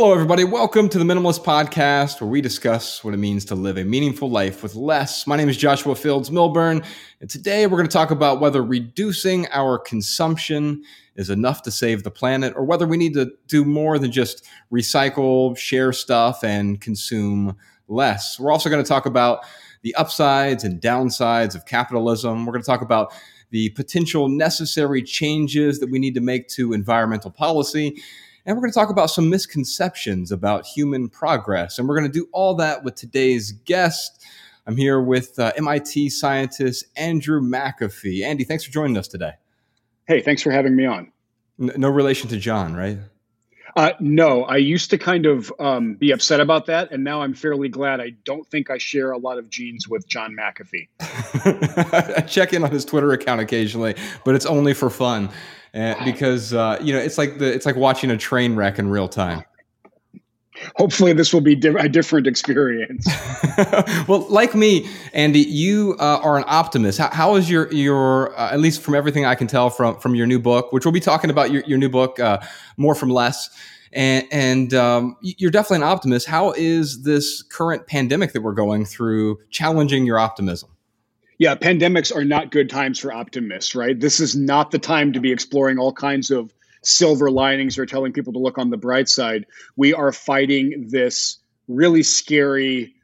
Hello, everybody. Welcome to the Minimalist Podcast, where we discuss what it means to live a meaningful life with less. My name is Joshua Fields Millburn, and today we're going to talk about whether reducing our consumption is enough to save the planet, or whether we need to do more than just recycle, share stuff, and consume less. We're also going to talk about the upsides and downsides of capitalism. We're going to talk about the potential necessary changes that we need to make to environmental policy. And we're going to talk about some misconceptions about human progress. And we're going to do all that with today's guest. I'm here with uh, MIT scientist Andrew McAfee. Andy, thanks for joining us today. Hey, thanks for having me on. N- no relation to John, right? Uh, no, I used to kind of um, be upset about that, and now I'm fairly glad. I don't think I share a lot of genes with John McAfee. I check in on his Twitter account occasionally, but it's only for fun, uh, because uh, you know it's like the it's like watching a train wreck in real time. Hopefully, this will be di- a different experience. well, like me, Andy, you uh, are an optimist. How, how is your your uh, at least from everything I can tell from from your new book, which we'll be talking about your, your new book, uh, more from less, and and um, you're definitely an optimist. How is this current pandemic that we're going through challenging your optimism? Yeah, pandemics are not good times for optimists, right? This is not the time to be exploring all kinds of silver linings or telling people to look on the bright side. We are fighting this really scary,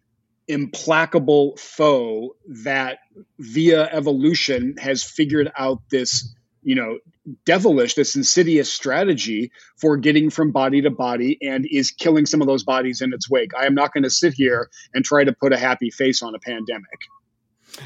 implacable foe that via evolution has figured out this, you know, devilish, this insidious strategy for getting from body to body and is killing some of those bodies in its wake. I am not going to sit here and try to put a happy face on a pandemic.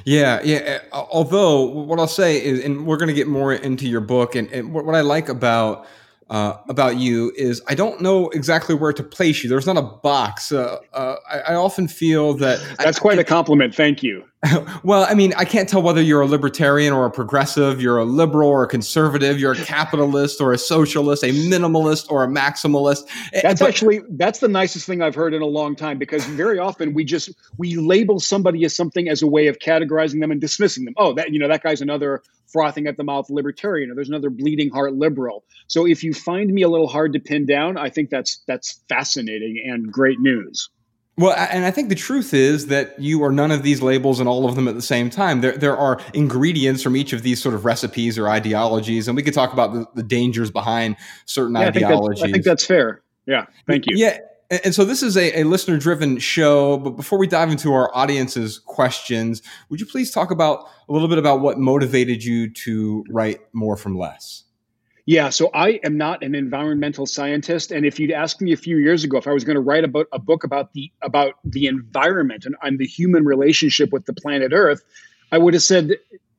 Yeah, yeah. Eh, although what I'll say is, and we're going to get more into your book, and, and what I like about uh, about you is I don't know exactly where to place you. There's not a box. Uh, uh, I, I, often feel that that's I, quite a compliment. Thank you. well, I mean, I can't tell whether you're a libertarian or a progressive, you're a liberal or a conservative, you're a capitalist or a socialist, a minimalist or a maximalist. That's but, actually that's the nicest thing I've heard in a long time because very often we just we label somebody as something as a way of categorizing them and dismissing them. Oh, that you know that guy's another frothing at the mouth libertarian or there's another bleeding heart liberal. So if you find me a little hard to pin down, I think that's that's fascinating and great news. Well, and I think the truth is that you are none of these labels and all of them at the same time. There, there are ingredients from each of these sort of recipes or ideologies, and we could talk about the, the dangers behind certain yeah, ideologies. I think, I think that's fair. Yeah, thank you. Yeah, and so this is a, a listener driven show. But before we dive into our audience's questions, would you please talk about a little bit about what motivated you to write more from less? Yeah, so I am not an environmental scientist, and if you'd asked me a few years ago if I was going to write about a book about the about the environment and, and the human relationship with the planet Earth, I would have said,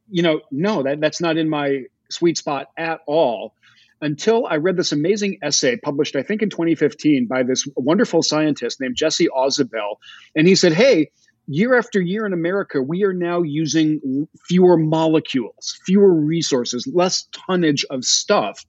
you know, no, that that's not in my sweet spot at all. Until I read this amazing essay published, I think in 2015, by this wonderful scientist named Jesse Ausubel, and he said, "Hey." year after year in America, we are now using fewer molecules, fewer resources, less tonnage of stuff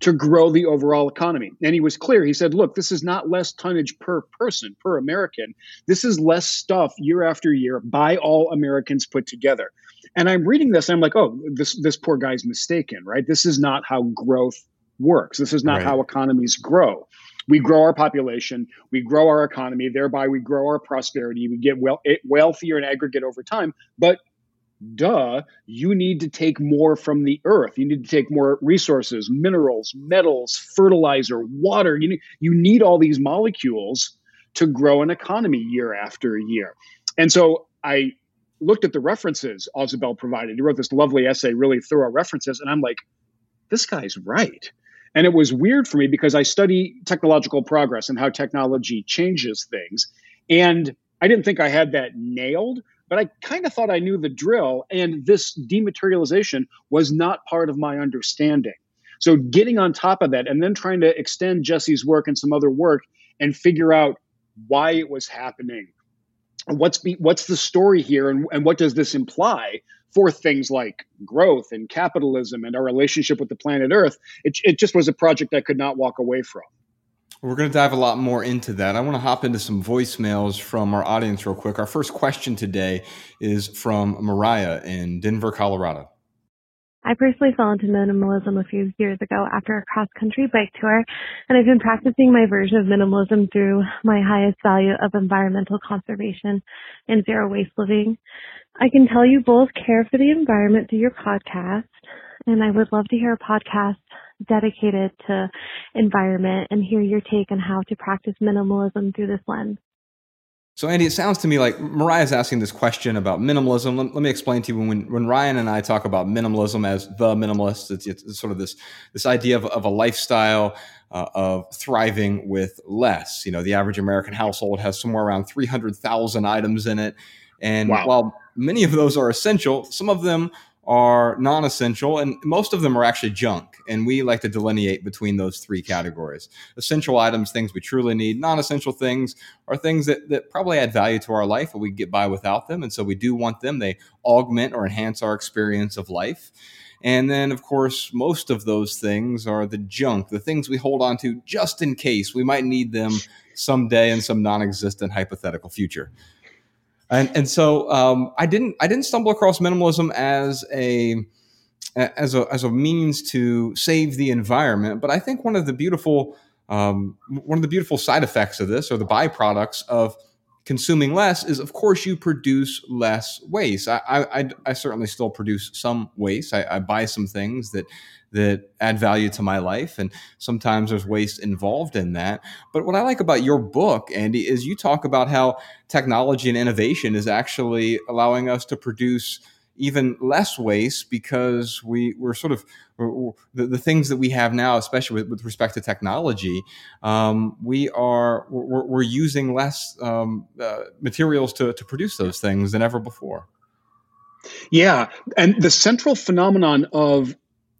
to grow the overall economy. And he was clear. He said, look, this is not less tonnage per person, per American. This is less stuff year after year by all Americans put together. And I'm reading this, I'm like, oh, this this poor guy's mistaken, right? This is not how growth works. This is not right. how economies grow we grow our population, we grow our economy, thereby we grow our prosperity, we get well, eh, wealthier in aggregate over time. But duh, you need to take more from the earth. You need to take more resources, minerals, metals, fertilizer, water. You need, you need all these molecules to grow an economy year after year. And so I looked at the references Ausubel provided. He wrote this lovely essay, really thorough references, and I'm like, this guy's right. And it was weird for me because I study technological progress and how technology changes things. And I didn't think I had that nailed, but I kind of thought I knew the drill. And this dematerialization was not part of my understanding. So getting on top of that and then trying to extend Jesse's work and some other work and figure out why it was happening. What's be, what's the story here and, and what does this imply for things like growth and capitalism and our relationship with the planet Earth? It, it just was a project I could not walk away from. We're going to dive a lot more into that. I want to hop into some voicemails from our audience real quick. Our first question today is from Mariah in Denver, Colorado. I personally fell into minimalism a few years ago after a cross country bike tour, and I've been practicing my version of minimalism through my highest value of environmental conservation and zero waste living. I can tell you both care for the environment through your podcast, and I would love to hear a podcast dedicated to environment and hear your take on how to practice minimalism through this lens. So, Andy, it sounds to me like Mariah's asking this question about minimalism. Let, let, me explain to you when, when Ryan and I talk about minimalism as the minimalist, it's, it's sort of this, this idea of, of a lifestyle uh, of thriving with less. You know, the average American household has somewhere around 300,000 items in it. And wow. while many of those are essential, some of them are non essential, and most of them are actually junk. And we like to delineate between those three categories essential items, things we truly need, non essential things are things that, that probably add value to our life, but we get by without them. And so we do want them. They augment or enhance our experience of life. And then, of course, most of those things are the junk, the things we hold on to just in case we might need them someday in some non existent hypothetical future. And and so um, I didn't I didn't stumble across minimalism as a as a as a means to save the environment, but I think one of the beautiful um, one of the beautiful side effects of this, or the byproducts of consuming less, is of course you produce less waste. I I, I certainly still produce some waste. I, I buy some things that that add value to my life. And sometimes there's waste involved in that. But what I like about your book, Andy, is you talk about how technology and innovation is actually allowing us to produce even less waste because we we're sort of we're, the, the, things that we have now, especially with, with respect to technology, um, we are we're, we're using less um, uh, materials to, to produce those things than ever before. Yeah, and the central phenomenon of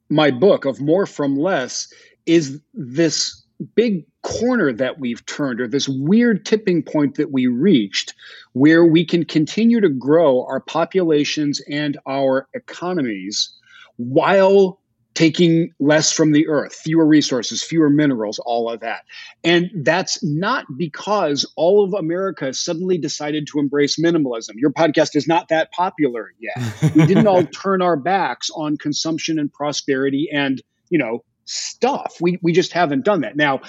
my book of more from less is this big corner that we've turned or this weird tipping point that we reached where we can continue to grow our populations and our economies while taking less from the earth, fewer resources, fewer minerals, all of that. And that's not because all of America suddenly decided to embrace minimalism. Your podcast is not that popular yet. we didn't all turn our backs on consumption and prosperity and, you know, stuff. We we just haven't done that. Now,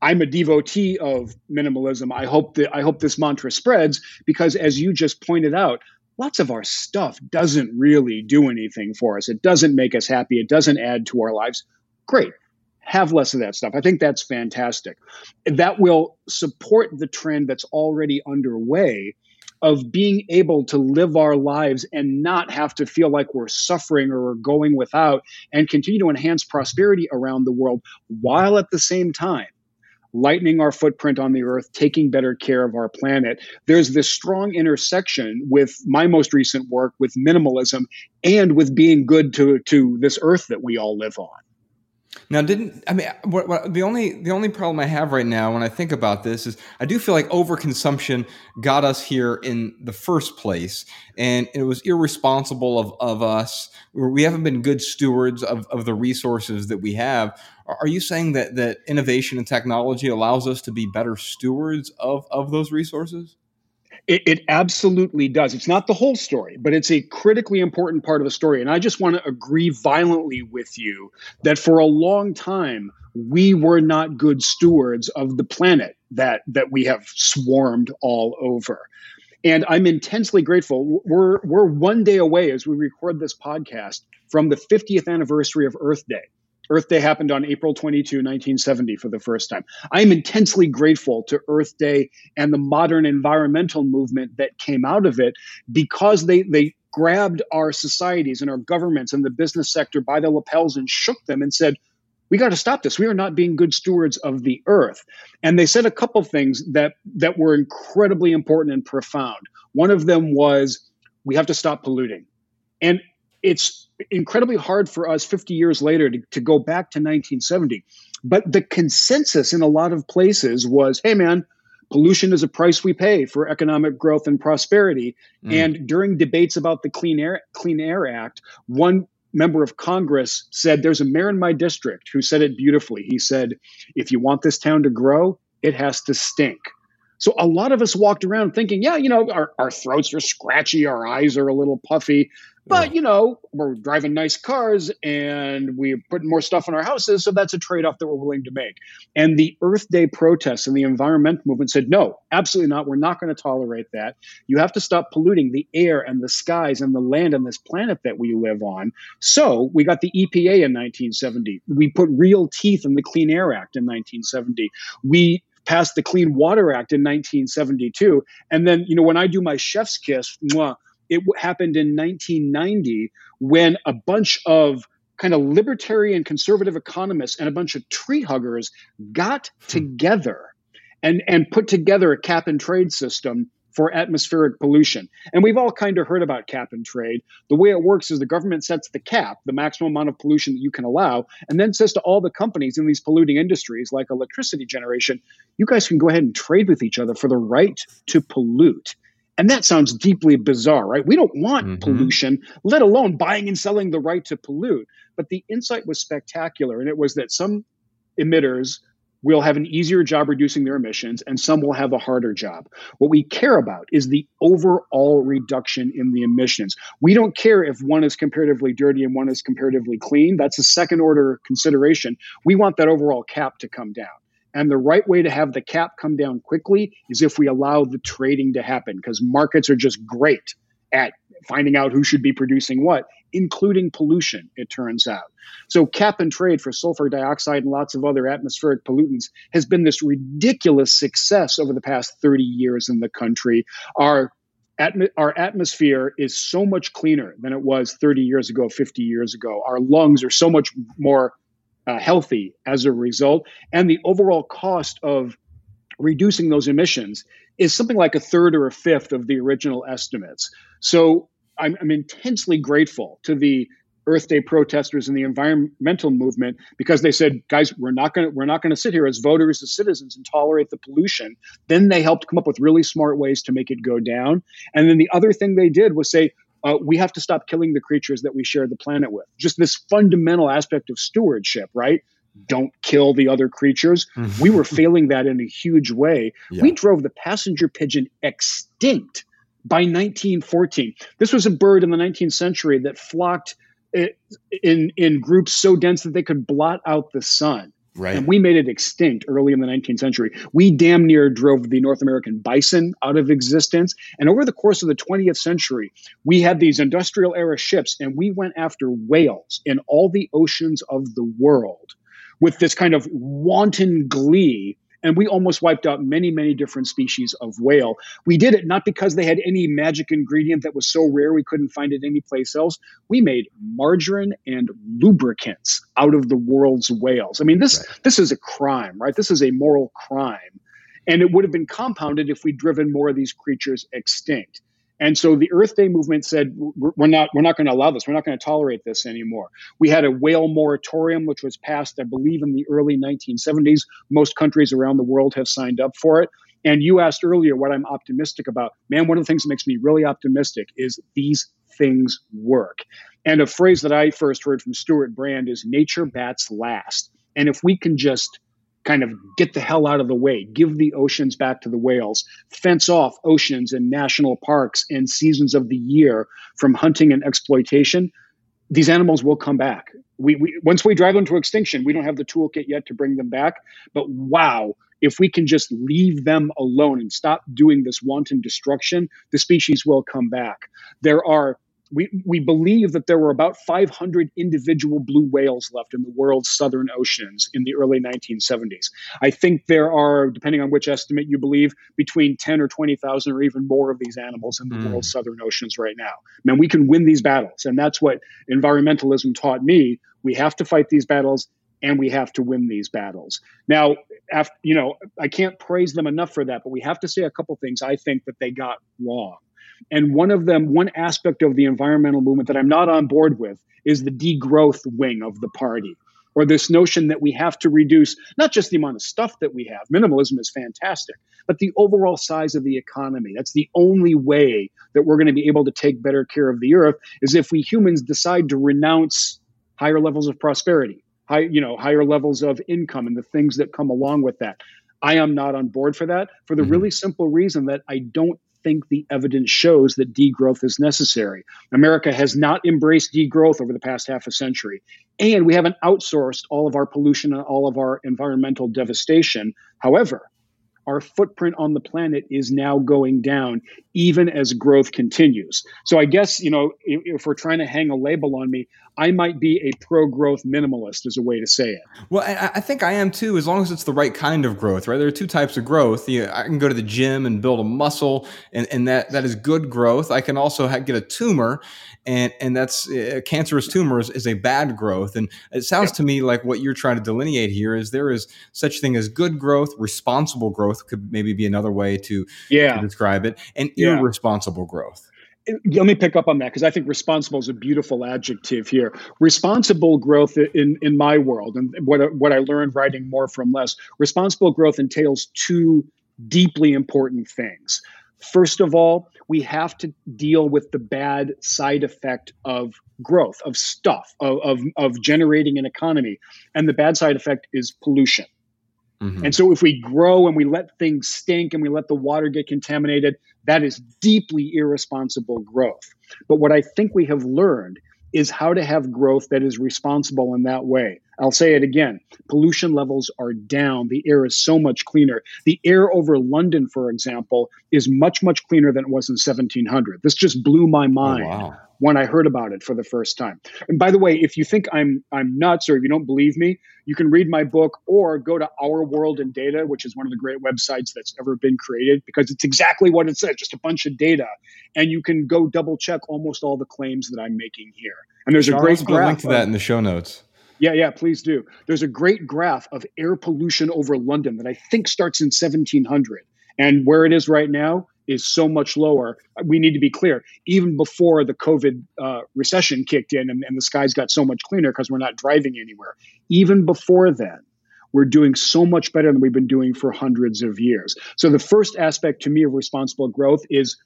I'm a devotee of minimalism. I hope that I hope this mantra spreads because as you just pointed out, lots of our stuff doesn't really do anything for us. It doesn't make us happy. It doesn't add to our lives. Great. Have less of that stuff. I think that's fantastic. That will support the trend that's already underway of being able to live our lives and not have to feel like we're suffering or we're going without and continue to enhance prosperity around the world while at the same time lightening our footprint on the earth, taking better care of our planet. There's this strong intersection with my most recent work with minimalism and with being good to, to this earth that we all live on. Now, didn't I mean what, what, the only the only problem I have right now when I think about this is I do feel like overconsumption got us here in the first place, and it was irresponsible of of us. We haven't been good stewards of of the resources that we have. Are you saying that that innovation and technology allows us to be better stewards of of those resources? It, it, absolutely does. It's not the whole story, but it's a critically important part of the story. And I just want to agree violently with you that for a long time, we were not good stewards of the planet that, that we have swarmed all over. And I'm intensely grateful. We're, we're one day away as we record this podcast from the 50th anniversary of Earth Day. Earth Day happened on April 22, 1970, for the first time. I am intensely grateful to Earth Day and the modern environmental movement that came out of it because they, they grabbed our societies and our governments and the business sector by the lapels and shook them and said, we got to stop this. We are not being good stewards of the earth. And they said a couple things that, that were incredibly important and profound. One of them was, we have to stop polluting. And it's incredibly hard for us 50 years later to, to go back to 1970. But the consensus in a lot of places was hey, man, pollution is a price we pay for economic growth and prosperity. Mm. And during debates about the Clean Air, Clean Air Act, one member of Congress said, There's a mayor in my district who said it beautifully. He said, If you want this town to grow, it has to stink. So a lot of us walked around thinking, yeah, you know, our, our throats are scratchy, our eyes are a little puffy, but you know, we're driving nice cars and we're putting more stuff in our houses, so that's a trade-off that we're willing to make. And the Earth Day protests and the environment movement said, no, absolutely not. We're not going to tolerate that. You have to stop polluting the air and the skies and the land on this planet that we live on. So we got the EPA in 1970. We put real teeth in the Clean Air Act in 1970. We passed the Clean Water Act in 1972. And then, you know, when I do my chef's kiss, mwah, it happened in 1990 when a bunch of kind of libertarian conservative economists and a bunch of tree huggers got hmm. together and, and put together a cap and trade system for atmospheric pollution. And we've all kind of heard about cap and trade. The way it works is the government sets the cap, the maximum amount of pollution that you can allow, and then says to all the companies in these polluting industries like electricity generation, you guys can go ahead and trade with each other for the right to pollute. And that sounds deeply bizarre, right? We don't want mm-hmm. pollution, let alone buying and selling the right to pollute. But the insight was spectacular, and it was that some emitters will have an easier job reducing their emissions and some will have a harder job. What we care about is the overall reduction in the emissions. We don't care if one is comparatively dirty and one is comparatively clean. That's a second order consideration. We want that overall cap to come down. And the right way to have the cap come down quickly is if we allow the trading to happen because markets are just great at finding out who should be producing what, including pollution, it turns out. So, cap and trade for sulfur dioxide and lots of other atmospheric pollutants has been this ridiculous success over the past 30 years in the country. Our our atmosphere is so much cleaner than it was 30 years ago, 50 years ago. Our lungs are so much more uh, healthy as a result. And the overall cost of reducing those emissions is something like a third or a fifth of the original estimates. So I'm, I'm intensely grateful to the Earth Day protesters and the environmental movement because they said, guys, we're not going to we're not going to sit here as voters, as citizens, and tolerate the pollution. Then they helped come up with really smart ways to make it go down. And then the other thing they did was say, uh, we have to stop killing the creatures that we share the planet with. Just this fundamental aspect of stewardship, right? don't kill the other creatures. Mm-hmm. we were failing that in a huge way. Yeah. We drove the passenger pigeon extinct by 1914. This was a bird in the 19th century that flocked eh, in in groups so dense that they could blot out the sun. Right. And we made it extinct early in the 19th century. We damn near drove the North American bison out of existence. And over the course of the 20th century, we had these industrial era ships and we went after whales in all the oceans of the world with this kind of wanton glee and we almost wiped out many, many different species of whale. We did it not because they had any magic ingredient that was so rare we couldn't find it anyplace else. We made margarine and lubricants out of the world's whales. I mean, this right. this is a crime, right? This is a moral crime. And it would have been compounded if we'd driven more of these creatures extinct. And so the Earth Day movement said, we're not, we're not going to allow this. We're not going to tolerate this anymore. We had a whale moratorium, which was passed, I believe, in the early 1970s. Most countries around the world have signed up for it. And you asked earlier what I'm optimistic about. Man, one of the things that makes me really optimistic is these things work. And a phrase that I first heard from Stewart Brand is nature bats last. And if we can just kind of get the hell out of the way, give the oceans back to the whales, fence off oceans and national parks and seasons of the year from hunting and exploitation, these animals will come back. We, we once we drive them to extinction, we don't have the toolkit yet to bring them back. But wow, if we can just leave them alone and stop doing this wanton destruction, the species will come back. There are we, we believe that there were about 500 individual blue whales left in the world's southern oceans in the early 1970s. I think there are, depending on which estimate you believe, between 10 or 20,000 or even more of these animals in the mm. world's southern oceans right now. Man, we can win these battles. And that's what environmentalism taught me. We have to fight these battles and we have to win these battles. Now, after, you know, I can't praise them enough for that, but we have to say a couple things I think that they got wrong. And one of them, one aspect of the environmental movement that I'm not on board with is the degrowth wing of the party or this notion that we have to reduce not just the amount of stuff that we have, minimalism is fantastic, but the overall size of the economy. That's the only way that we're going to be able to take better care of the earth is if we humans decide to renounce higher levels of prosperity, high, you know, higher levels of income and the things that come along with that. I am not on board for that for the mm-hmm. really simple reason that I don't think the evidence shows that degrowth is necessary. America has not embraced degrowth over the past half a century. And we haven't outsourced all of our pollution and all of our environmental devastation. However, our footprint on the planet is now going down even as growth continues. So I guess, you know, if, if we're trying to hang a label on me, I might be a pro growth minimalist, is a way to say it. Well, I, I, think I am too, as long as it's the right kind of growth, right? There are two types of growth. You know, I can go to the gym and build a muscle, and, and that, that is good growth. I can also get a tumor, and, and that's a uh, cancerous tumor is, is, a bad growth. And it sounds yeah. to me like what you're trying to delineate here is there is such thing as good growth, responsible growth could maybe be another way to, yeah. to describe it, and yeah. Irresponsible growth let me pick up on that because I think responsible is a beautiful adjective here. Responsible growth in in my world, and what what I learned writing more from less. Responsible growth entails two deeply important things. First of all, we have to deal with the bad side effect of growth, of stuff, of, of, of generating an economy. And the bad side effect is pollution. Mm-hmm. And so if we grow and we let things stink and we let the water get contaminated, that is deeply irresponsible growth. But what I think we have learned is how to have growth that is responsible in that way. I'll say it again pollution levels are down. The air is so much cleaner. The air over London, for example, is much, much cleaner than it was in 1700. This just blew my oh, mind. Oh, wow when I heard about it for the first time. And by the way, if you think I'm I'm nuts or if you don't believe me, you can read my book or go to Our World in Data, which is one of the great websites that's ever been created because it's exactly what it says, just a bunch of data, and you can go double check almost all the claims that I'm making here. And there's Charles, a great graph. link to that in the show notes. Yeah, yeah, please do. There's a great graph of air pollution over London that I think starts in 1700. And where it is right now, is so much lower. We need to be clear, even before the COVID uh, recession kicked in and, and the skies got so much cleaner because we're not driving anywhere, even before then, we're doing so much better than we've been doing for hundreds of years. So, the first aspect to me of responsible growth is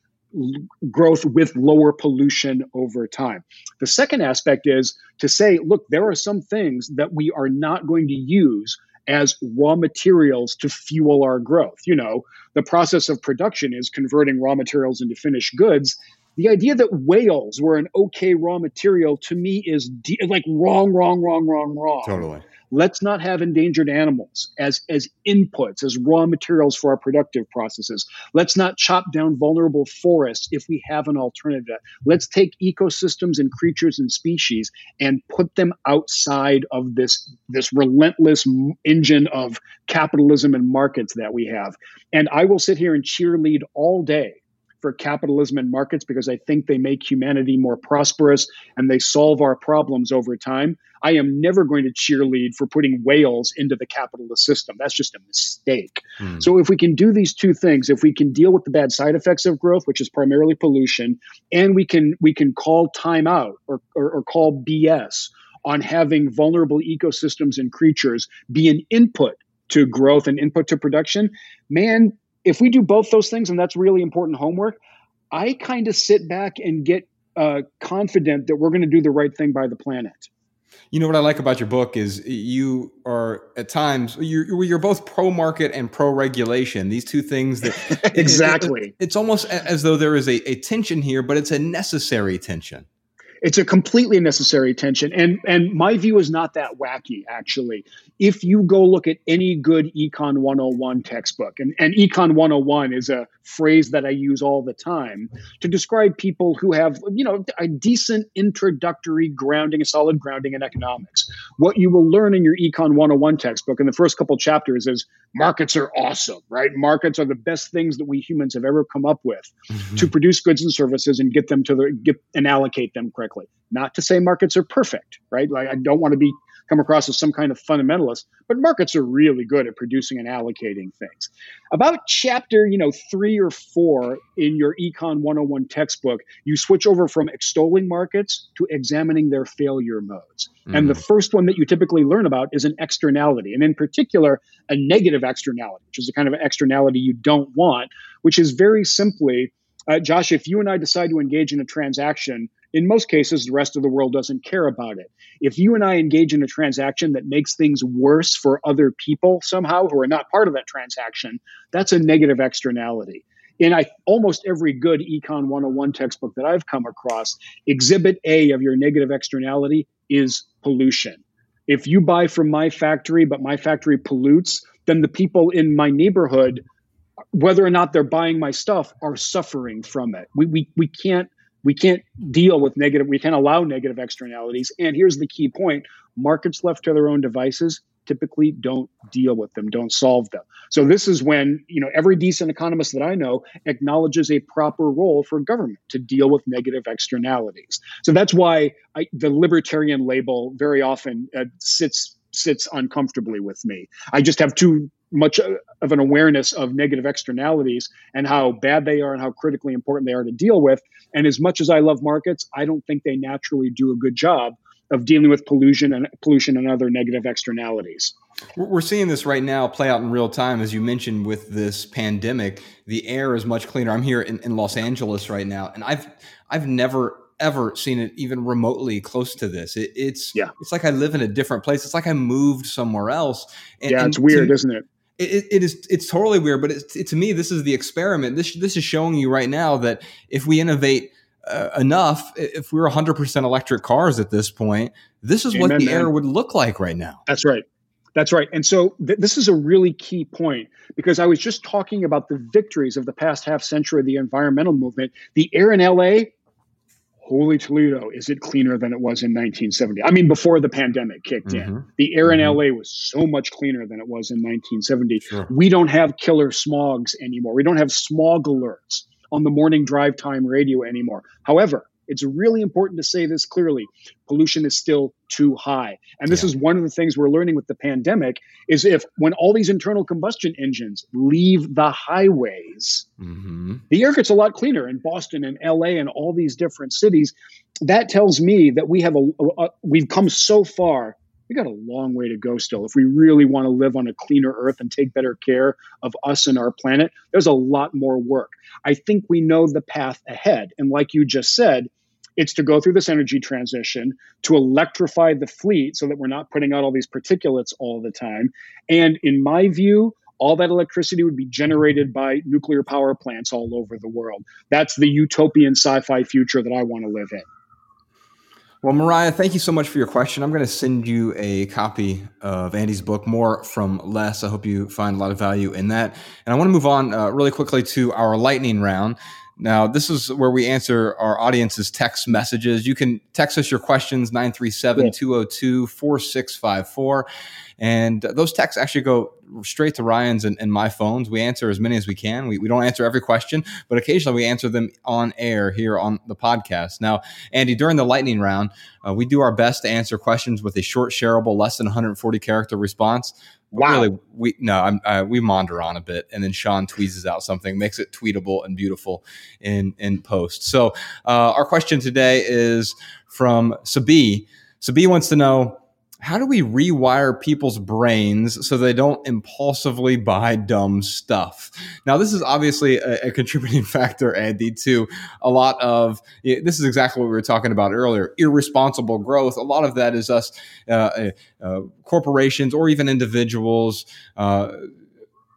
growth with lower pollution over time. The second aspect is to say, look, there are some things that we are not going to use as raw materials to fuel our growth. You know, the process of production is converting raw materials into finished goods. The idea that whales were an okay raw material to me is de- like wrong, wrong, wrong, wrong, wrong. Totally. Let's not have endangered animals as, as inputs, as raw materials for our productive processes. Let's not chop down vulnerable forests if we have an alternative. Let's take ecosystems and creatures and species and put them outside of this, this relentless engine of capitalism and markets that we have. And I will sit here and cheerlead all day for capitalism and markets because I think they make humanity more prosperous and they solve our problems over time. I am never going to cheerlead for putting whales into the capitalist system. That's just a mistake. Mm. So, if we can do these two things, if we can deal with the bad side effects of growth, which is primarily pollution, and we can we can call time out or, or, or call BS on having vulnerable ecosystems and creatures be an input to growth and input to production, man, if we do both those things, and that's really important homework, I kind of sit back and get uh, confident that we're going to do the right thing by the planet. You know what I like about your book is you are at times you're you're both pro market and pro regulation. These two things that exactly. It, it, it's almost as though there is a, a tension here, but it's a necessary tension. It's a completely necessary tension. And and my view is not that wacky, actually. If you go look at any good Econ 101 textbook, and, and Econ 101 is a phrase that I use all the time to describe people who have, you know, a decent introductory grounding, a solid grounding in economics. What you will learn in your Econ 101 textbook in the first couple chapters is markets are awesome, right? Markets are the best things that we humans have ever come up with mm-hmm. to produce goods and services and get them to the get and allocate them correctly. Not to say markets are perfect, right? Like I don't want to be come across as some kind of fundamentalist, but markets are really good at producing and allocating things. About chapter, you know, three or four in your Econ 101 textbook, you switch over from extolling markets to examining their failure modes. Mm-hmm. And the mm. first one that you typically learn about is an externality, and in particular, a negative externality, which is the kind of externality you don't want, which is very simply, uh, Josh, if you and I decide to engage in a transaction in most cases, the rest of the world doesn't care about it. If you and I engage in a transaction that makes things worse for other people somehow who are not part of that transaction, that's a negative externality. In I, almost every good Econ 101 textbook that I've come across, exhibit A of your negative externality is pollution. If you buy from my factory, but my factory pollutes, then the people in my neighborhood, whether or not they're buying my stuff, are suffering from it. We, we, we can't we can't deal with negative we can't allow negative externalities. And here's the key point. Markets left to their own devices typically don't deal with them don't solve them. So this is when you know every decent economist that i know acknowledges a proper role for government to deal with negative externalities. So that's why I, the libertarian label very often uh, sits sits uncomfortably with me. I just have too much of an awareness of negative externalities and how bad they are and how critically important they are to deal with. And as much as I love markets, I don't think they naturally do a good job of dealing with pollution and pollution and other negative externalities. We're seeing this right now play out in real time, as you mentioned with this pandemic. The air is much cleaner. I'm here in, in Los Angeles right now, and I've I've never ever seen it even remotely close to this. It, it's yeah. it's like I live in a different place. It's like I moved somewhere else. And, yeah, it's weird, to, isn't it? It, it is it's totally weird but it, to me this is the experiment. This this is showing you right now that if we innovate uh, enough if we are 100% electric cars at this point this is Amen, what the man. air would look like right now. That's right. That's right. And so th- this is a really key point because i was just talking about the victories of the past half century of the environmental movement. The air in la holy Toledo, is it cleaner than it was in 1970? I mean, before the pandemic kicked mm-hmm. in, the air mm-hmm. in LA was so much cleaner than it was in 1970. Sure. We don't have killer smogs anymore. We don't have smog alerts on the morning drive time radio anymore. However, it's really important to say this clearly. Pollution is still too high. And this yeah. is one of the things we're learning with the pandemic is if when all these internal combustion engines leave the highways, mm-hmm. the air gets a lot cleaner in Boston and LA and all these different cities. That tells me that we have a, a, a we've come so far we got a long way to go still. If we really want to live on a cleaner earth and take better care of us and our planet, there's a lot more work. I think we know the path ahead. And like you just said, it's to go through this energy transition, to electrify the fleet so that we're not putting out all these particulates all the time. And in my view, all that electricity would be generated by nuclear power plants all over the world. That's the utopian sci fi future that I want to live in. Well, Mariah, thank you so much for your question. I'm going to send you a copy of Andy's book, More from Less. I hope you find a lot of value in that. And I want to move on uh, really quickly to our lightning round. Now, this is where we answer our audience's text messages. You can text us your questions 937 202 4654. And those texts actually go straight to Ryan's and, and, my phones. We answer as many as we can. We, we don't answer every question, but occasionally we answer them on air here on the podcast. Now, Andy, during the lightning round, uh, we do our best to answer questions with a short, shareable, less than 140 character response. Wow. Really, we no, I'm, uh, we maunder on a bit, and then Sean tweezes out something, makes it tweetable and beautiful in in post. So, uh, our question today is from Sabi. Sabi wants to know how do we rewire people's brains so they don't impulsively buy dumb stuff? Now, this is obviously a, a, contributing factor, Andy, to a lot of this is exactly what we were talking about earlier irresponsible growth. A lot of that is us, uh, uh, uh corporations, or even individuals. Uh,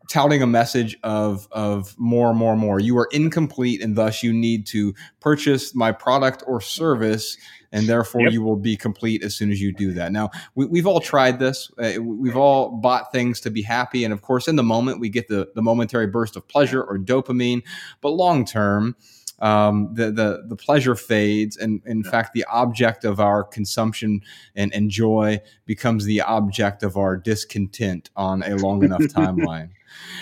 touting a message of of more, more, more. You are incomplete, and thus you need to purchase my product or service and therefore yep. you will be complete as soon as you do that. Now, we, have all tried this. Uh, we've all bought things to be happy, and of course, in the moment we get the the momentary burst of pleasure or dopamine, but long term. um, the, the the pleasure fades, and in yeah. fact, the object of our consumption and, and joy becomes the object of our discontent on a long enough timeline.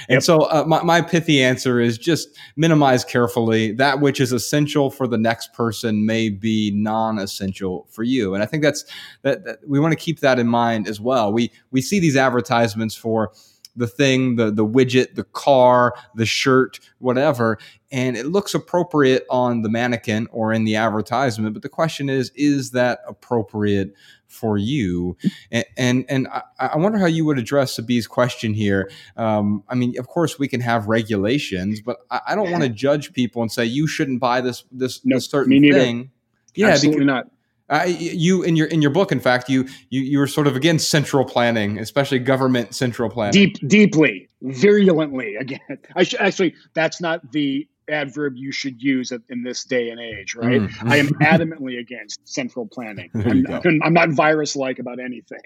And yep. so, uh, my, my pithy answer is just minimize carefully. That which is essential for the next person may be non-essential for you, and I think that's that, that we want to keep that in mind as well. We we see these advertisements for the thing, the the widget, the car, the shirt, whatever, and it looks appropriate on the mannequin or in the advertisement. But the question is, is that appropriate for you? And and, and I, I, wonder how you would address Sabi's question here. Um, I mean, of course, we can have regulations, but I, I don't want to judge people and say you shouldn't buy this this, no, this certain thing. Yeah, absolutely because, not uh, you in your in your book, in fact, you you you were sort of against central planning, especially government central planning. Deep, deeply, virulently. Again, I sh- actually that's not the adverb you should use in this day and age, right? Mm-hmm. I am adamantly against central planning. I'm, I'm not virus like about anything.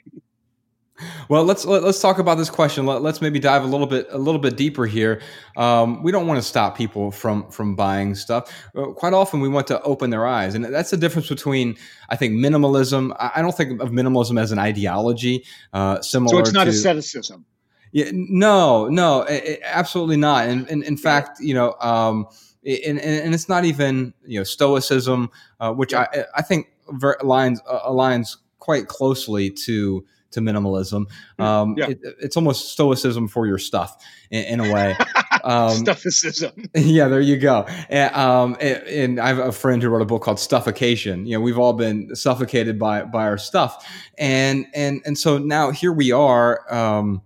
Well, let's let, us let us talk about this question. Let, us maybe dive a little bit a little bit deeper here. Um, we don't want to stop people from from buying stuff. Uh, quite often, we want to open their eyes, and that's the difference between I think minimalism. I, don't think of minimalism as an ideology. Uh, similar, so it's not to, asceticism. Yeah, no, no, it, absolutely not. And, and in fact, you know, um, and, and it's not even you know stoicism, uh, which I I think aligns uh, aligns quite closely to to minimalism. Um, yeah. it, it's almost stoicism for your stuff in, in a way. Um, Stufficism. Yeah, there you go. And, um, and, and, I have a friend who wrote a book called Stuffocation. You know, we've all been suffocated by by our stuff, and and and so now here we are. Um,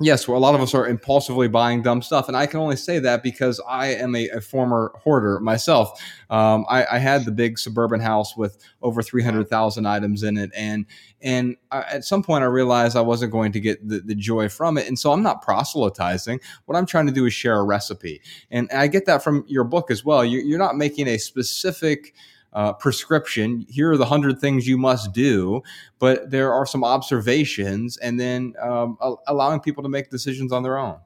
yes, well, a lot of us are impulsively buying dumb stuff, and I can only say that because I am a, a former hoarder myself. Um, I, I, had the big suburban house with over three hundred thousand items in it, and and I, at some point I realized I wasn't going to get the, the joy from it, and so I'm not proselytizing. What I'm trying to do is share a recipe, and I get that from your book as well. You, you're not making a specific uh, prescription. Here are the hundred things you must do, but there are some observations, and then um, allowing people to make decisions on their own.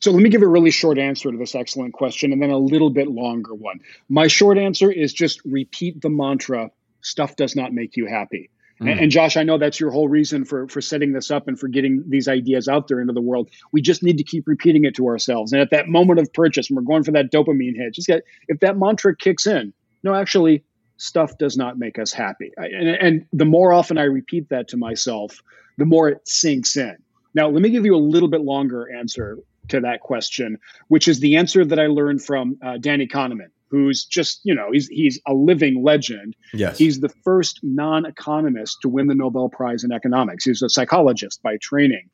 So let me give a really short answer to this excellent question, and then a little bit longer one. My short answer is just repeat the mantra: "Stuff does not make you happy." Mm. And, and, Josh, I know that's your whole reason for for setting this up and for getting these ideas out there into the world. We just need to keep repeating it to ourselves. And at that moment of purchase, when we're going for that dopamine hit, just get if that mantra kicks in, no, actually, stuff does not make us happy. And, and the more often I repeat that to myself, the more it sinks in. Now, let me give you a little bit longer answer to that question, which is the answer that I learned from uh, Danny Kahneman, who's just, you know, he's, he's a living legend. Yes. He's the first non economist to win the Nobel Prize in economics. He's a psychologist by training.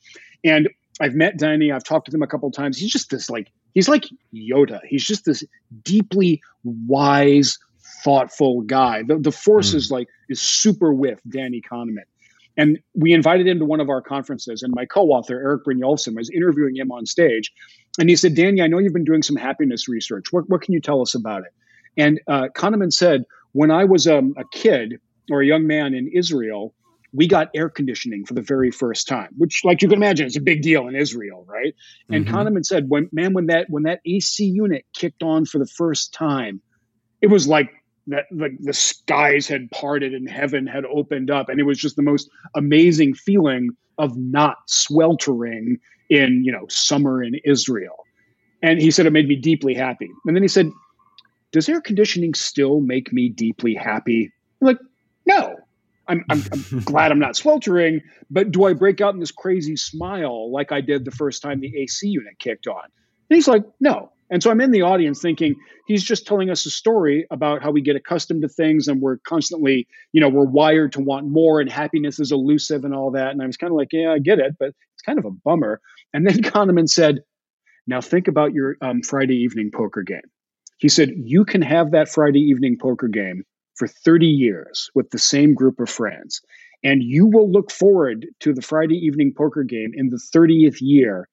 And I've met Danny, I've talked to him a couple times. He's just this like, he's like Yoda. He's just this deeply wise, thoughtful guy. The, the force mm. is like is super with Danny Kahneman. And we invited him to one of our conferences, and my co-author Eric Brynjolfsson was interviewing him on stage, and he said, "Danny, I know you've been doing some happiness research. What, what can you tell us about it?" And uh, Kahneman said, "When I was um, a kid or a young man in Israel, we got air conditioning for the very first time, which, like you can imagine, is a big deal in Israel, right?" And mm-hmm. Kahneman said, "When man, when that when that AC unit kicked on for the first time, it was like that like the skies had parted and heaven had opened up. And it was just the most amazing feeling of not sweltering in you know summer in israel. And he said it made me deeply happy. And then he said does air conditioning still make me deeply happy? I'm like no. I'm, I'm, I'm glad i'm not sweltering but do i break out in this crazy smile like i did the first time the ac unit kicked on? And he's like no and so I'm in the audience thinking he's just telling us a story about how we get accustomed to things and we're constantly, you know, we're wired to want more and happiness is elusive and all that. And I was kind of like, yeah, I get it, but it's kind of a bummer. And then Kahneman said, now think about your um, Friday evening poker game. He said, you can have that Friday evening poker game for 30 years with the same group of friends. And you will look forward to the Friday evening poker game in the 30th year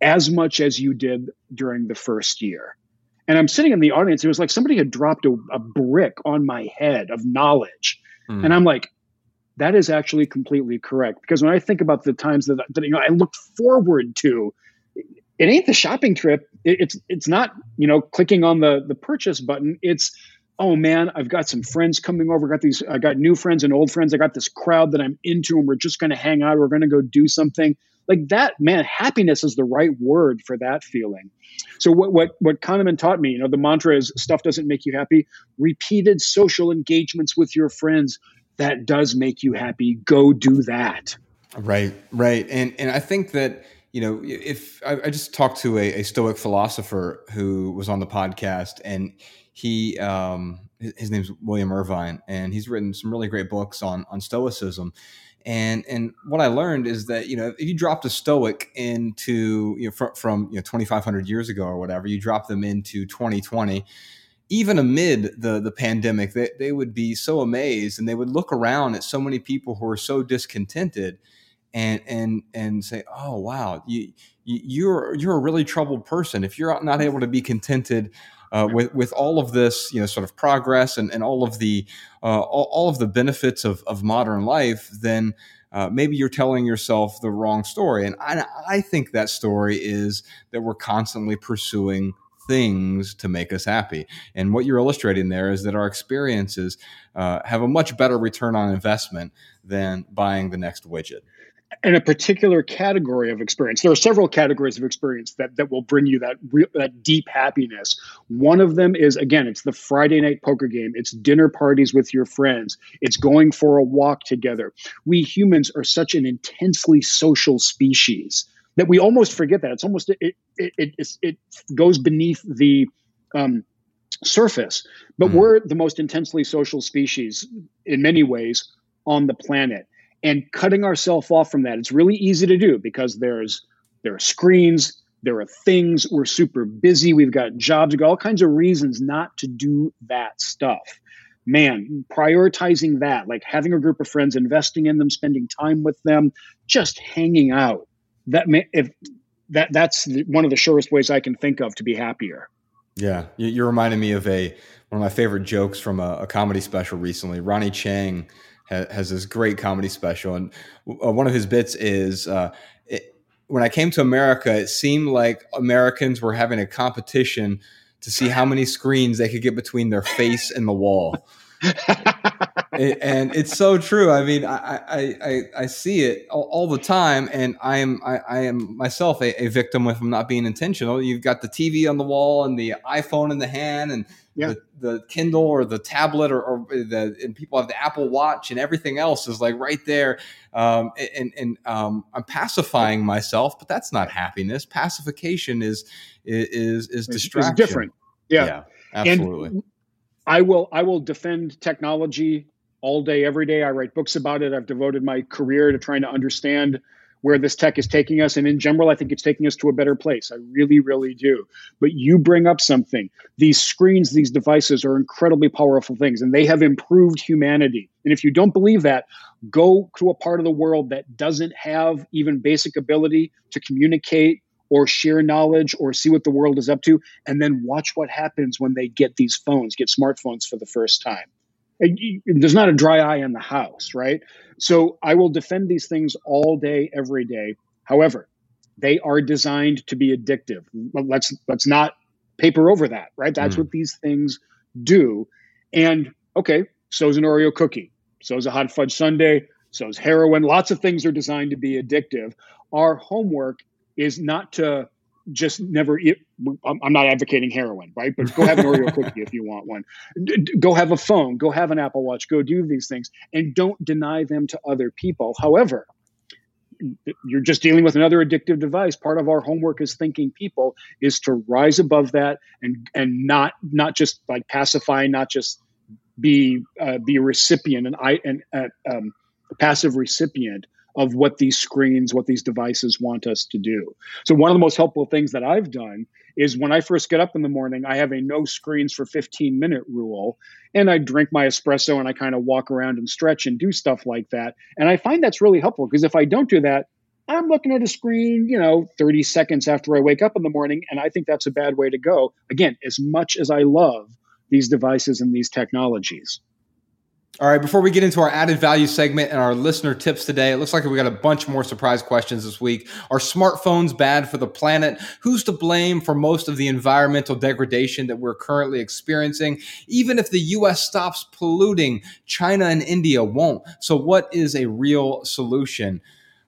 as much as you did during the first year. And I'm sitting in the audience. It was like somebody had dropped a, a brick on my head of knowledge. Mm. And I'm like, that is actually completely correct. Because when I think about the times that, that you know I look forward to, it ain't the shopping trip, it, it's it's not you know clicking on the the purchase button. It's oh man, I've got some friends coming over. I got these, I got new friends and old friends. I got this crowd that I'm into, and we're just going to hang out. We're going to go do something like that. Man, happiness is the right word for that feeling. So what what what Kahneman taught me, you know, the mantra is stuff doesn't make you happy. Repeated social engagements with your friends that does make you happy. Go do that. Right, right, and and I think that you know if I, I just talked to a, a Stoic philosopher who was on the podcast and he um, his name's William Irvine, and he's written some really great books on on Stoicism. And and what I learned is that you know if you dropped a Stoic into you know from, from you know 2,500 years ago or whatever, you drop them into 2020, even amid the the pandemic, they, they would be so amazed and they would look around at so many people who are so discontented and and and say, "Oh wow, you, you you're you're a really troubled person. If you're not able to be contented uh, with with all of this, you know, sort of progress and, and all of the uh, all, all, of the benefits of, of modern life, then uh, maybe you're telling yourself the wrong story. And I, I think that story is that we're constantly pursuing things to make us happy. And what you're illustrating there is that our experiences uh, have a much better return on investment than buying the next widget and a particular category of experience. There are several categories of experience that that will bring you that real, that deep happiness. One of them is again, it's the Friday night poker game. It's dinner parties with your friends. It's going for a walk together. We humans are such an intensely social species that we almost forget that. It's almost it it it, it goes beneath the um, surface, but mm. we're the most intensely social species in many ways on the planet and cutting ourselves off from that. It's really easy to do because there's there are screens, there are things, we're super busy, we've got jobs, we've got all kinds of reasons not to do that stuff. Man, prioritizing that, like having a group of friends, investing in them, spending time with them, just hanging out. That may, if that that's one of the surest ways I can think of to be happier. Yeah, you're reminding me of a one of my favorite jokes from a, a comedy special recently. Ronny Chieng has, this great comedy special, and uh, one of his bits is uh, it, when I came to America, it seemed like Americans were having a competition to see how many screens they could get between their face and the wall. and it's so true. I mean, I I, I, I see it all, all, the time, and I am I, I am myself a, a victim of not being intentional. You've got the TV on the wall and the iPhone in the hand, and yeah. the, the Kindle or the tablet or, or, the and people have the Apple Watch and everything else is like right there. Um, and and um, I'm pacifying myself, but that's not happiness. Pacification is is is distraction. It's different. Yeah. yeah absolutely. And I will I will defend technology all day, every day. I write books about it. I've devoted my career to trying to understand where this tech is taking us. And in general, I think it's taking us to a better place. I really, really do. But you bring up something. These screens, these devices are incredibly powerful things, and they have improved humanity. And if you don't believe that, go to a part of the world that doesn't have even basic ability to communicate or share knowledge or see what the world is up to, and then watch what happens when they get these phones, get smartphones for the first time there's not a dry eye in the house, right? So I will defend these things all day, every day. However, they are designed to be addictive. Let's let's not paper over that, right? That's mm. what these things do. And okay, so is an Oreo cookie, so is a hot fudge sundae, so is heroin. Lots of things are designed to be addictive. Our homework is not to just never i'm not advocating heroin right? But go have an oreo cookie if you want one. Go have a phone go have an apple watch go do these things and don't deny them to other people. However you're just dealing with another addictive device. Part of our homework as thinking people is to rise above that and and not not just like pacify not just be uh, be a recipient and i and uh, um, a passive recipient of what these screens, what these devices want us to do. So, one of the most helpful things that I've done is when I first get up in the morning, I have a no screens for 15 minute rule, and I drink my espresso and I kind of walk around and stretch and do stuff like that. And I find that's really helpful because if I don't do that, I'm looking at a screen, you know, 30 seconds after I wake up in the morning, and I think that's a bad way to go. Again, as much as I love these devices and these technologies. All right, before we get into our added value segment and our listener tips today, it looks like we got a bunch more surprise questions this week. Are smartphones bad for the planet? Who's to blame for most of the environmental degradation that we're currently experiencing? Even if the US stops polluting, China and India won't. So, what is a real solution?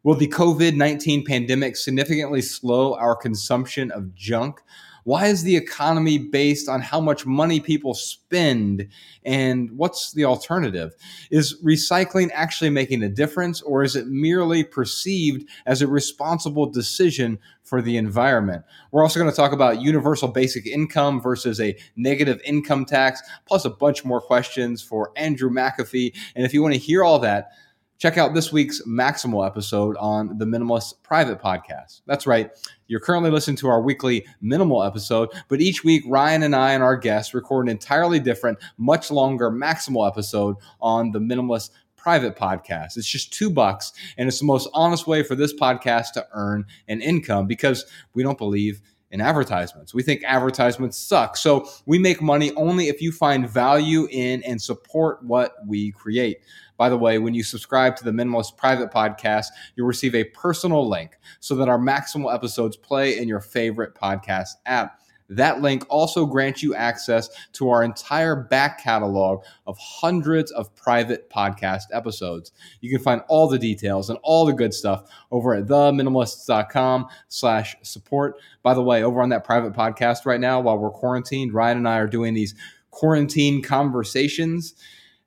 Will the COVID 19 pandemic significantly slow our consumption of junk? Why is the economy based on how much money people spend? And what's the alternative? Is recycling actually making a difference, or is it merely perceived as a responsible decision for the environment? We're also going to talk about universal basic income versus a negative income tax, plus a bunch more questions for Andrew McAfee. And if you want to hear all that, check out this week's Maximal episode on the Minimalist Private Podcast. That's right. You're currently listening to our weekly Minimal episode, but each week, Ryan and I and our guests record an entirely different, much longer Maximal episode on the Minimalist private podcast. It's just two bucks, and it's the most honest way for this podcast to earn an income because we don't believe in advertisements. We think advertisements suck. So we make money only if you find value in and support what we create. By the way, when you subscribe to the Minimalist Private Podcast, you'll receive a personal link so that our maximal episodes play in your favorite podcast app. That link also grants you access to our entire back catalog of hundreds of private podcast episodes. You can find all the details and all the good stuff over at theminimalists.com slash support. By the way, over on that private podcast right now, while we're quarantined, Ryan and I are doing these quarantine conversations.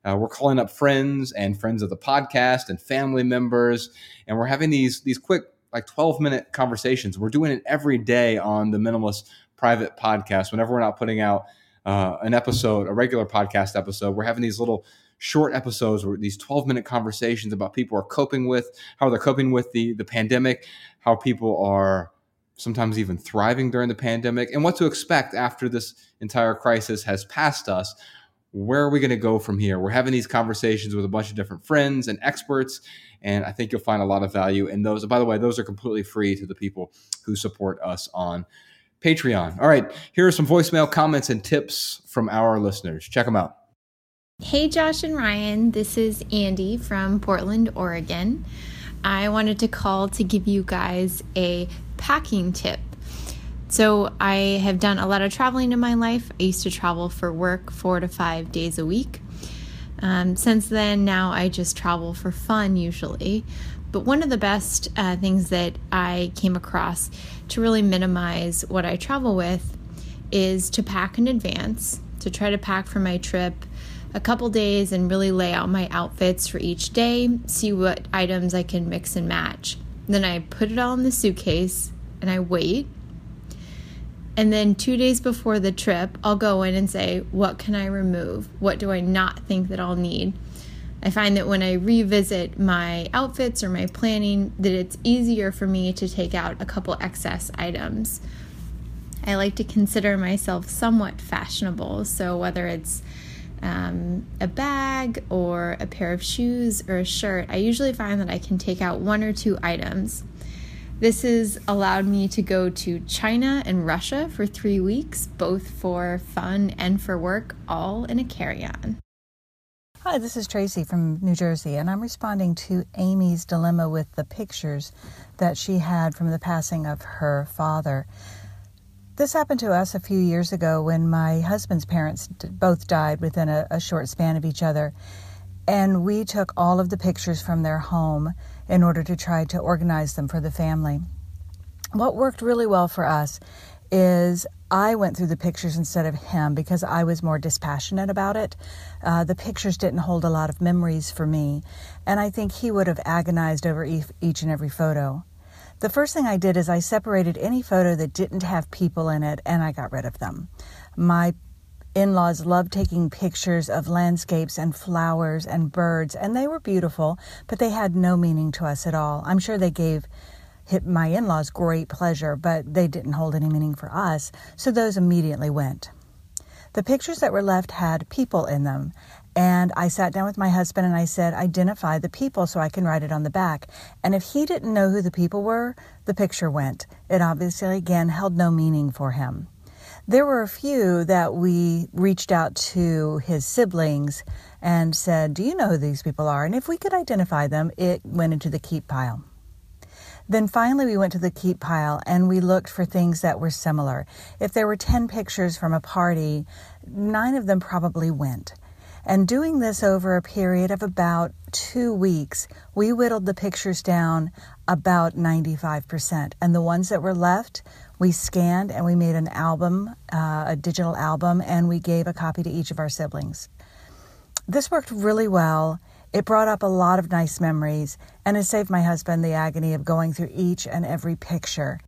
Uh, we're calling up friends and friends of the podcast and family members, and we're having these these quick like 12 minute conversations. We're doing it every day on the Minimalist private podcast. Whenever we're not putting out uh, an episode, a regular podcast episode, we're having these little short episodes or these 12 minute conversations about people are coping with how they're coping with the the pandemic, how people are sometimes even thriving during the pandemic, and what to expect after this entire crisis has passed us where are we going to go from here? We're having these conversations with a bunch of different friends and experts, and I think you'll find a lot of value in those. By the way, those are completely free to the people who support us on Patreon. All right, here are some voicemail comments and tips from our listeners. Check them out. Hey, Josh and Ryan, this is Andy from Portland, Oregon. I wanted to call to give you guys a packing tip so, I have done a lot of traveling in my life. I used to travel for work four to five days a week. Um, since then, now I just travel for fun usually. But one of the best uh, things that I came across to really minimize what I travel with is to pack in advance, to try to pack for my trip a couple days and really lay out my outfits for each day, see what items I can mix and match. Then I put it all in the suitcase and I wait and then two days before the trip, I'll go in and say, What can I remove? What do I not think that I'll need? I find that when I revisit my outfits or my planning, that it's easier for me to take out a couple excess items. I like to consider myself somewhat fashionable, so whether it's um, a bag or a pair of shoes or a shirt, I usually find that I can take out one or two items. This has allowed me to go to China and Russia for three weeks, both for fun and for work, all in a carry on. Hi, this is Tracy from New Jersey, and I'm responding to Amy's dilemma with the pictures that she had from the passing of her father. This happened to us a few years ago when my husband's parents both died within a, a short span of each other. And we took all of the pictures from their home in order to try to organize them for the family. What worked really well for us is I went through the pictures instead of him because I was more dispassionate about it. Uh, the pictures didn't hold a lot of memories for me, and I think he would have agonized over each and every photo. The first thing I did is I separated any photo that didn't have people in it and I got rid of them. My in laws loved taking pictures of landscapes and flowers and birds, and they were beautiful, but they had no meaning to us at all. I'm sure they gave my in laws great pleasure, but they didn't hold any meaning for us, so those immediately went. The pictures that were left had people in them, and I sat down with my husband and I said, Identify the people so I can write it on the back. And if he didn't know who the people were, the picture went. It obviously, again, held no meaning for him. There were a few that we reached out to his siblings and said, Do you know who these people are? And if we could identify them, it went into the keep pile. Then finally, we went to the keep pile and we looked for things that were similar. If there were 10 pictures from a party, nine of them probably went. And doing this over a period of about two weeks, we whittled the pictures down about 95%. And the ones that were left, we scanned and we made an album, uh, a digital album, and we gave a copy to each of our siblings. This worked really well. It brought up a lot of nice memories, and it saved my husband the agony of going through each and every picture.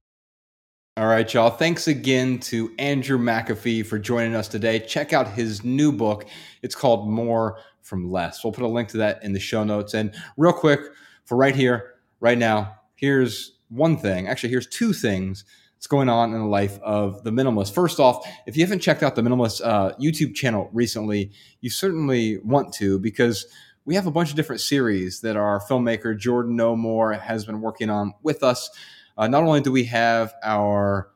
All right, y'all. Thanks again to Andrew McAfee for joining us today. Check out his new book. It's called More from Less. We'll put a link to that in the show notes. And real quick, for right here, right now, here's one thing. Actually, here's two things that's going on in the life of the minimalist. First off, if you haven't checked out the minimalist uh, YouTube channel recently, you certainly want to because we have a bunch of different series that our filmmaker Jordan No More has been working on with us. Uh, not only do we have our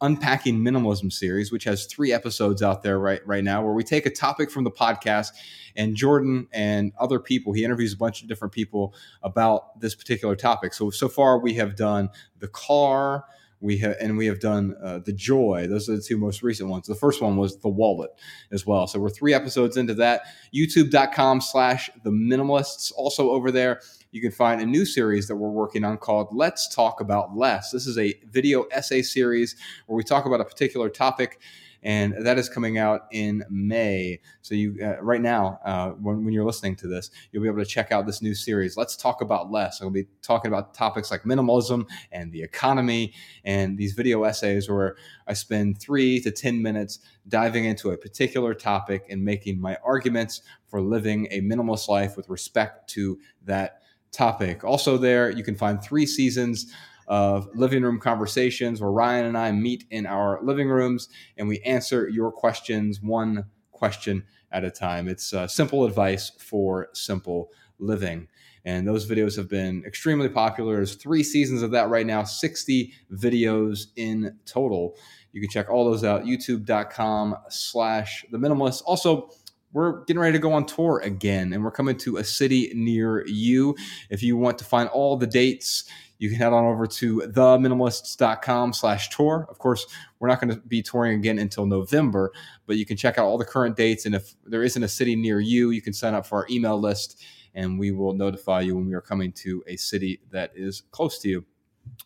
Unpacking Minimalism series, which has three episodes out there right right now, where we take a topic from the podcast and Jordan and other people. He interviews a bunch of different people about this particular topic. So so far we have done the car. We have and we have done uh, the joy. Those are the two most recent ones. The first one was the wallet as well. So we're three episodes into that. YouTube.com slash the minimalists. Also over there, you can find a new series that we're working on called Let's Talk About Less. This is a video essay series where we talk about a particular topic and that is coming out in May. So you uh, right now, uh, when, when you're listening to this, you'll be able to check out this new series. Let's talk about less. I'll be talking about topics like minimalism and the economy, and these video essays where I spend three to ten minutes diving into a particular topic and making my arguments for living a minimalist life with respect to that topic. Also, there you can find three seasons of living room conversations where Ryan and I meet in our living rooms and we answer your questions one question at a time. It's uh, simple advice for simple living. And those videos have been extremely popular. There's three seasons of that right now, 60 videos in total. You can check all those out, youtube.com slash the minimalist. Also, we're getting ready to go on tour again, and we're coming to a city near you. If you want to find all the dates, you can head on over to theminimalists.com slash tour. Of course, we're not going to be touring again until November, but you can check out all the current dates. And if there isn't a city near you, you can sign up for our email list, and we will notify you when we are coming to a city that is close to you.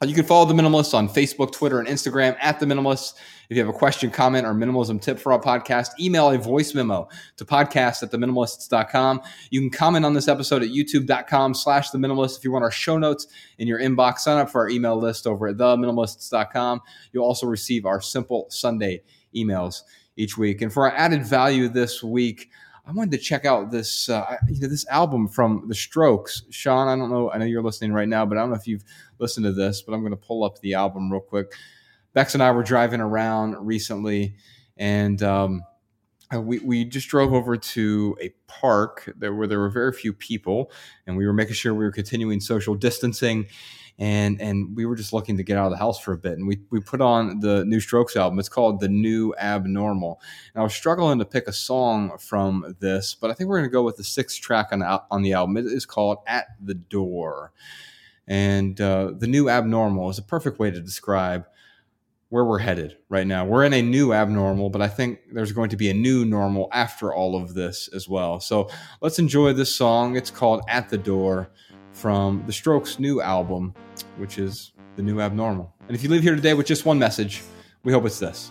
You can follow The Minimalists on Facebook, Twitter, and Instagram at The Minimalists. If you have a question, comment, or minimalism tip for our podcast, email a voice memo to podcast at theminimalists.com. You can comment on this episode at youtube.com slash The Minimalist. If you want our show notes in your inbox, sign up for our email list over at theminimalists.com. You'll also receive our simple Sunday emails each week. And for our added value this week, I wanted to check out this uh, you know this album from The Strokes. Sean, I don't know. I know you're listening right now, but I don't know if you've listened to this. But I'm going to pull up the album real quick. Bex and I were driving around recently, and um, uh, we we just drove over to a park there where there were very few people, and we were making sure we were continuing social distancing and and we were just looking to get out of the house for a bit and we we put on the new strokes album it's called the new abnormal and i was struggling to pick a song from this but i think we're going to go with the sixth track on the, on the album it is called at the door and uh, the new abnormal is a perfect way to describe where we're headed right now. We're in a new abnormal, but I think there's going to be a new normal after all of this as well. So let's enjoy this song. It's called At the Door from the Strokes' new album, which is The New Abnormal. And if you leave here today with just one message, we hope it's this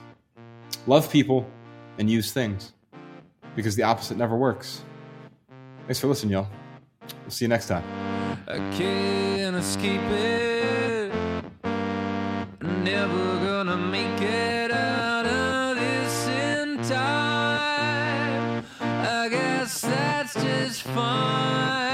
love people and use things because the opposite never works. Thanks for listening, y'all. We'll see you next time. I can't escape it. Never gonna make it out of this in time. I guess that's just fine.